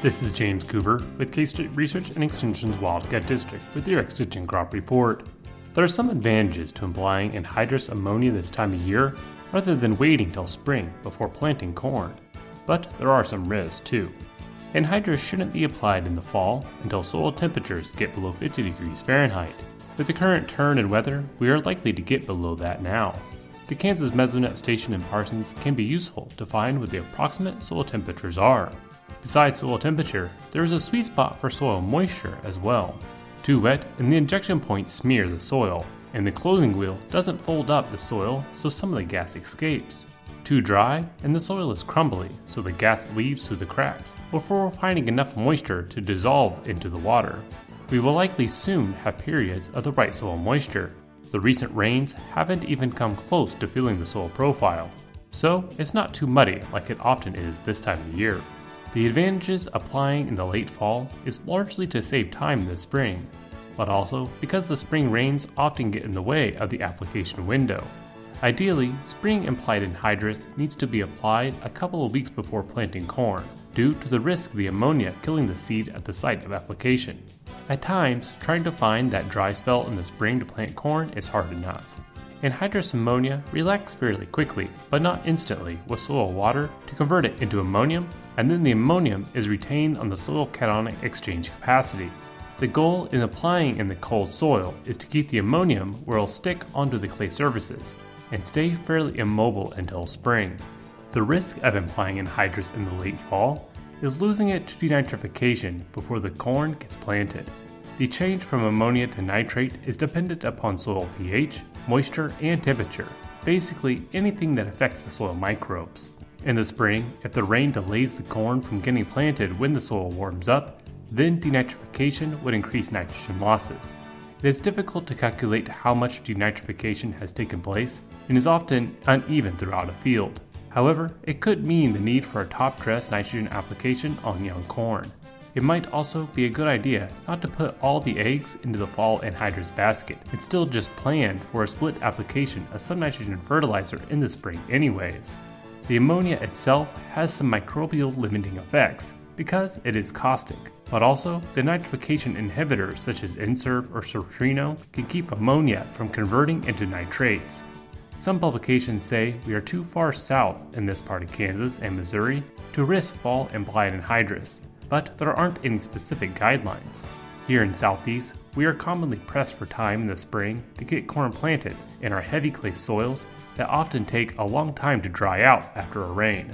This is James Coover with K State Research and Extension's Wildcat District with your Extension Crop Report. There are some advantages to applying anhydrous ammonia this time of year rather than waiting till spring before planting corn. But there are some risks too. Anhydrous shouldn't be applied in the fall until soil temperatures get below 50 degrees Fahrenheit. With the current turn in weather, we are likely to get below that now. The Kansas Mesonet station in Parsons can be useful to find what the approximate soil temperatures are. Besides soil temperature, there is a sweet spot for soil moisture as well. Too wet and the injection points smear the soil, and the closing wheel doesn't fold up the soil so some of the gas escapes. Too dry and the soil is crumbly so the gas leaves through the cracks before finding enough moisture to dissolve into the water. We will likely soon have periods of the right soil moisture. The recent rains haven't even come close to filling the soil profile, so it's not too muddy like it often is this time of year. The advantages applying in the late fall is largely to save time in the spring, but also because the spring rains often get in the way of the application window. Ideally, spring implied anhydrous needs to be applied a couple of weeks before planting corn, due to the risk of the ammonia killing the seed at the site of application. At times, trying to find that dry spell in the spring to plant corn is hard enough. Anhydrous ammonia reacts fairly quickly, but not instantly, with soil water to convert it into ammonium and then the ammonium is retained on the soil cationic exchange capacity. The goal in applying in the cold soil is to keep the ammonium where it'll stick onto the clay surfaces and stay fairly immobile until spring. The risk of applying anhydrous in the late fall is losing it to denitrification before the corn gets planted. The change from ammonia to nitrate is dependent upon soil pH, moisture, and temperature, basically anything that affects the soil microbes. In the spring, if the rain delays the corn from getting planted when the soil warms up, then denitrification would increase nitrogen losses. It is difficult to calculate how much denitrification has taken place and is often uneven throughout a field. However, it could mean the need for a top dress nitrogen application on young corn. It might also be a good idea not to put all the eggs into the fall anhydrous basket and still just plan for a split application of some nitrogen fertilizer in the spring, anyways. The ammonia itself has some microbial limiting effects because it is caustic, but also the nitrification inhibitors such as N-Serve or Citrino can keep ammonia from converting into nitrates. Some publications say we are too far south in this part of Kansas and Missouri to risk fall implied anhydrous, but there aren't any specific guidelines. Here in Southeast, we are commonly pressed for time in the spring to get corn planted in our heavy clay soils that often take a long time to dry out after a rain.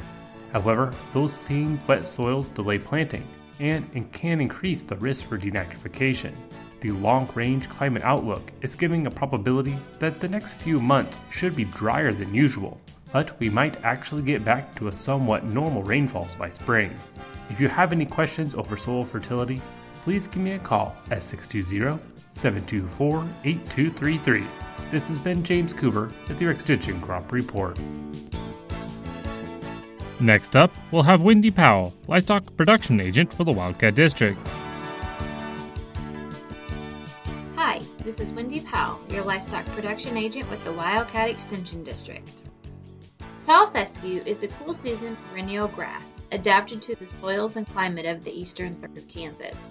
However, those same wet soils delay planting and, can increase the risk for denitrification. The long range climate outlook is giving a probability that the next few months should be drier than usual, but we might actually get back to a somewhat normal rainfalls by spring. If you have any questions over soil fertility, please give me a call at 620 724 8233. This has been James Coover with your Extension Crop Report. Next up, we'll have Wendy Powell, Livestock Production Agent for the Wildcat District. Hi, this is Wendy Powell, your Livestock Production Agent with the Wildcat Extension District. Tall fescue is a cool season perennial grass adapted to the soils and climate of the eastern third of Kansas.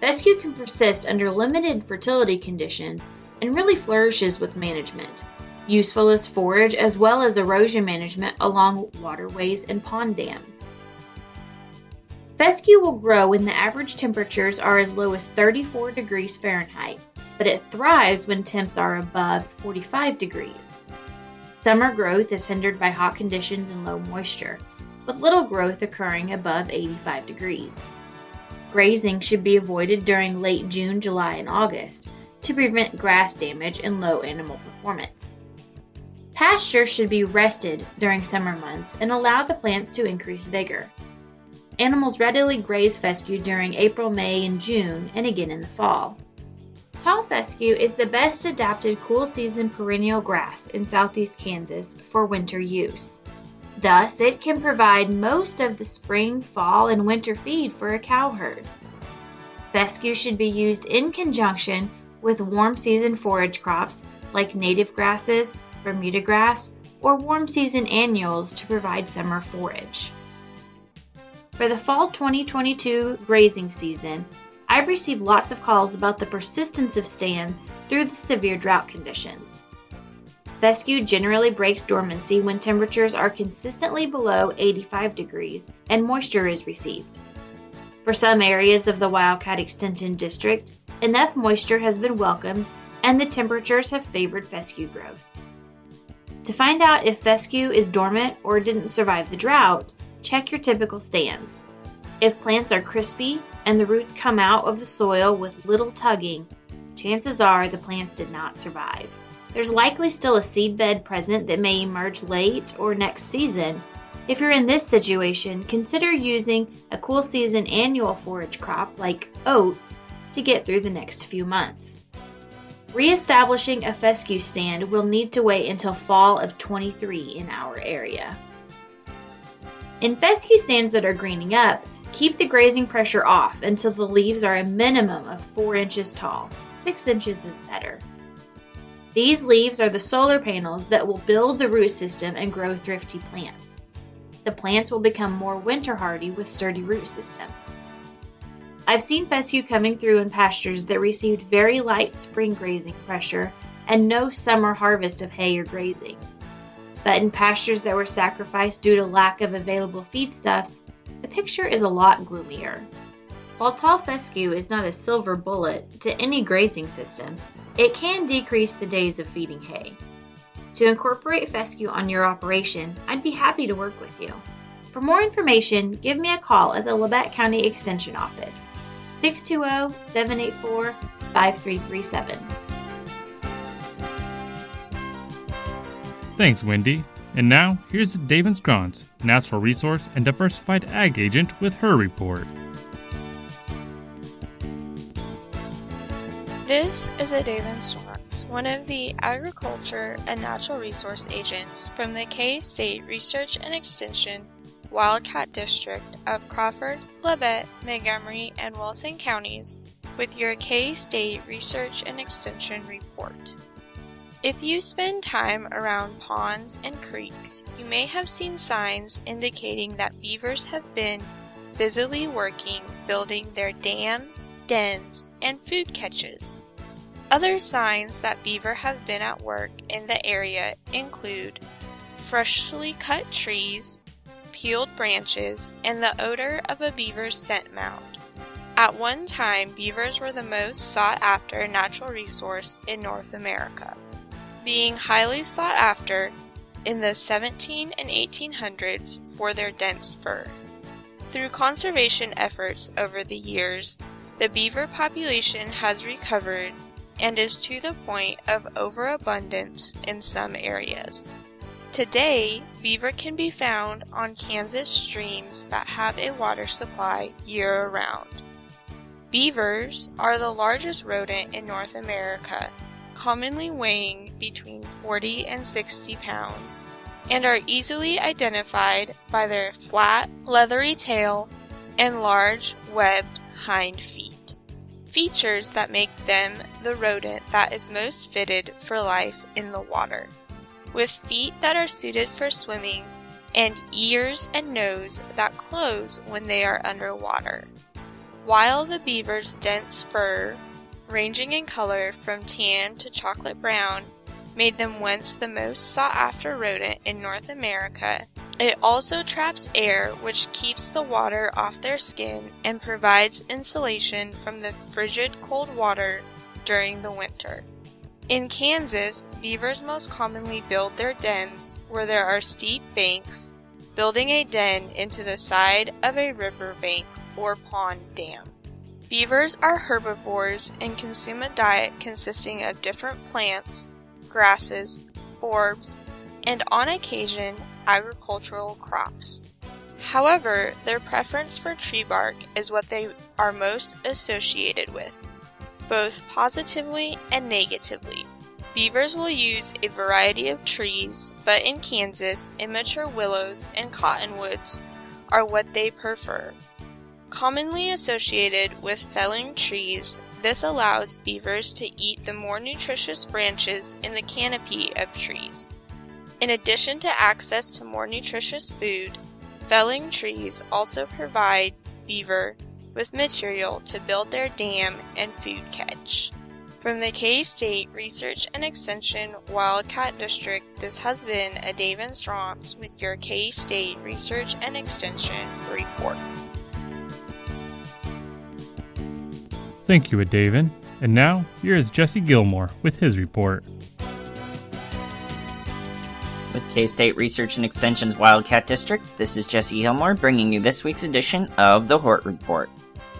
Fescue can persist under limited fertility conditions and really flourishes with management. Useful as forage as well as erosion management along waterways and pond dams. Fescue will grow when the average temperatures are as low as 34 degrees Fahrenheit, but it thrives when temps are above 45 degrees. Summer growth is hindered by hot conditions and low moisture, with little growth occurring above 85 degrees. Grazing should be avoided during late June, July, and August to prevent grass damage and low animal performance. Pasture should be rested during summer months and allow the plants to increase vigor. Animals readily graze fescue during April, May, and June, and again in the fall. Tall fescue is the best adapted cool season perennial grass in southeast Kansas for winter use. Thus, it can provide most of the spring, fall, and winter feed for a cow herd. Fescue should be used in conjunction with warm season forage crops like native grasses, Bermuda grass, or warm season annuals to provide summer forage. For the fall 2022 grazing season, I've received lots of calls about the persistence of stands through the severe drought conditions. Fescue generally breaks dormancy when temperatures are consistently below 85 degrees and moisture is received. For some areas of the Wildcat Extension District, enough moisture has been welcomed and the temperatures have favored fescue growth. To find out if fescue is dormant or didn't survive the drought, check your typical stands. If plants are crispy and the roots come out of the soil with little tugging, chances are the plants did not survive. There's likely still a seed bed present that may emerge late or next season. If you're in this situation, consider using a cool season annual forage crop like oats to get through the next few months. Re-establishing a fescue stand will need to wait until fall of 23 in our area. In fescue stands that are greening up, keep the grazing pressure off until the leaves are a minimum of 4 inches tall. 6 inches is better. These leaves are the solar panels that will build the root system and grow thrifty plants. The plants will become more winter hardy with sturdy root systems. I've seen fescue coming through in pastures that received very light spring grazing pressure and no summer harvest of hay or grazing. But in pastures that were sacrificed due to lack of available feedstuffs, the picture is a lot gloomier. While tall fescue is not a silver bullet to any grazing system, it can decrease the days of feeding hay. To incorporate fescue on your operation, I'd be happy to work with you. For more information, give me a call at the Labette County Extension Office, 620 784 5337. Thanks, Wendy. And now, here's Adaven Scronce, Natural Resource and Diversified Ag Agent, with her report. This is Adaven Scronce, one of the Agriculture and Natural Resource Agents from the K-State Research and Extension Wildcat District of Crawford, Labette, Montgomery, and Wilson counties with your K-State Research and Extension report. If you spend time around ponds and creeks, you may have seen signs indicating that beavers have been busily working building their dams, dens, and food catches. Other signs that beaver have been at work in the area include freshly cut trees, peeled branches, and the odor of a beaver's scent mound. At one time, beavers were the most sought after natural resource in North America, being highly sought after in the 17 and 1800s for their dense fur. Through conservation efforts over the years, the beaver population has recovered and is to the point of overabundance in some areas. Today, beaver can be found on Kansas streams that have a water supply year round. Beavers are the largest rodent in North America, commonly weighing between 40 and 60 pounds, and are easily identified by their flat, leathery tail and large, webbed hind feet features that make them the rodent that is most fitted for life in the water. With feet that are suited for swimming and ears and nose that close when they are underwater. While the beaver's dense fur, ranging in color from tan to chocolate brown, made them once the most sought after rodent in North America, it also traps air which keeps the water off their skin and provides insulation from the frigid cold water during the winter. In Kansas, beavers most commonly build their dens where there are steep banks, building a den into the side of a river bank or pond dam. Beavers are herbivores and consume a diet consisting of different plants, grasses, forbs, and on occasion agricultural crops. However, their preference for tree bark is what they are most associated with, both positively and negatively. Beavers will use a variety of trees, but in Kansas, immature willows and cottonwoods are what they prefer. Commonly associated with felling trees, this allows beavers to eat the more nutritious branches in the canopy of trees. In addition to access to more nutritious food, Felling trees also provide beaver with material to build their dam and food catch. From the K-State Research and Extension Wildcat District, this has been Adaven Scronce with your K-State Research and Extension report. Thank you, Adaven. And now, here is Jesse Gilmore with his report. With K State Research and Extension's Wildcat District, this is Jesse Gilmore bringing you this week's edition of the Hort Report.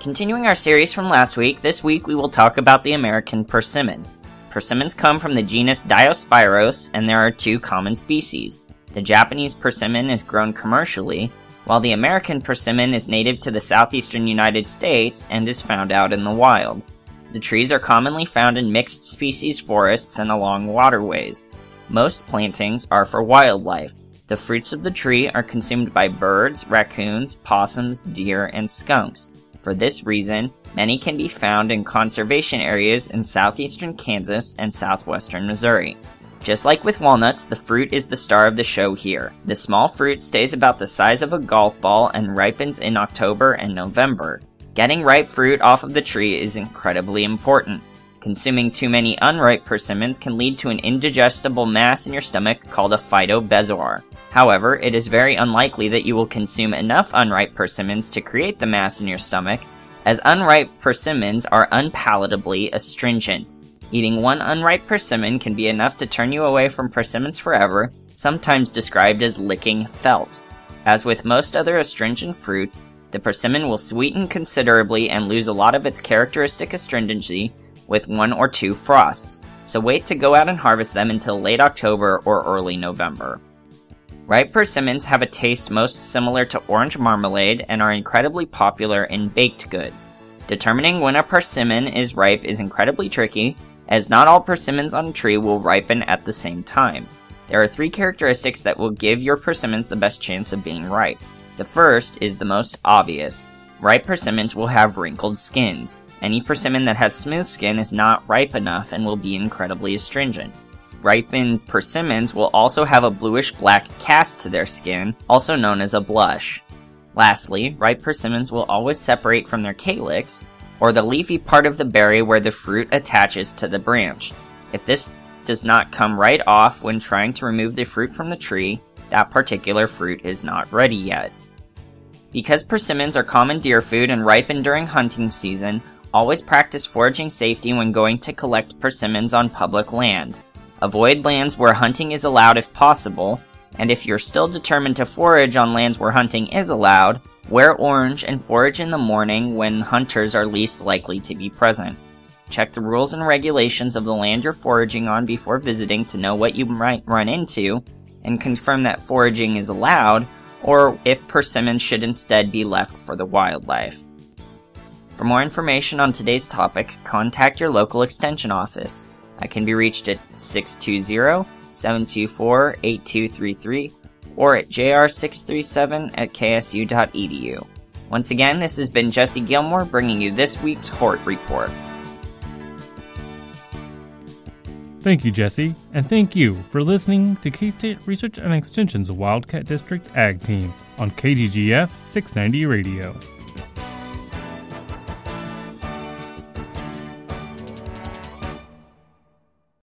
Continuing our series from last week, this week we will talk about the American persimmon. Persimmons come from the genus Diospyros, and there are two common species. The Japanese persimmon is grown commercially, while the American persimmon is native to the southeastern United States and is found out in the wild. The trees are commonly found in mixed species forests and along waterways. Most plantings are for wildlife. The fruits of the tree are consumed by birds, raccoons, possums, deer, and skunks. For this reason, many can be found in conservation areas in southeastern Kansas and southwestern Missouri. Just like with walnuts, the fruit is the star of the show here. The small fruit stays about the size of a golf ball and ripens in October and November. Getting ripe fruit off of the tree is incredibly important. Consuming too many unripe persimmons can lead to an indigestible mass in your stomach called a phytobezoar. However, it is very unlikely that you will consume enough unripe persimmons to create the mass in your stomach, as unripe persimmons are unpalatably astringent. Eating one unripe persimmon can be enough to turn you away from persimmons forever, sometimes described as licking felt. As with most other astringent fruits, the persimmon will sweeten considerably and lose a lot of its characteristic astringency with one or two frosts, so wait to go out and harvest them until late October or early November. Ripe persimmons have a taste most similar to orange marmalade and are incredibly popular in baked goods. Determining when a persimmon is ripe is incredibly tricky, as not all persimmons on a tree will ripen at the same time. There are three characteristics that will give your persimmons the best chance of being ripe. The first is the most obvious. Ripe persimmons will have wrinkled skins. Any persimmon that has smooth skin is not ripe enough and will be incredibly astringent. Ripened persimmons will also have a bluish black cast to their skin, also known as a blush. Lastly, ripe persimmons will always separate from their calyx, or the leafy part of the berry where the fruit attaches to the branch. If this does not come right off when trying to remove the fruit from the tree, that particular fruit is not ready yet. Because persimmons are common deer food and ripen during hunting season, always practice foraging safety when going to collect persimmons on public land. Avoid lands where hunting is allowed if possible, and if you're still determined to forage on lands where hunting is allowed, wear orange and forage in the morning when hunters are least likely to be present. Check the rules and regulations of the land you're foraging on before visiting to know what you might run into, and confirm that foraging is allowed or if persimmons should instead be left for the wildlife. For more information on today's topic, contact your local extension office. I can be reached at 620 724 8233 or at jr637 at ksu.edu. Once again, this has been Jesse Gilmore bringing you this week's Hort Report. Thank you, Jesse, and thank you for listening to K State Research and Extension's Wildcat District Ag Team on KGGF 690 Radio.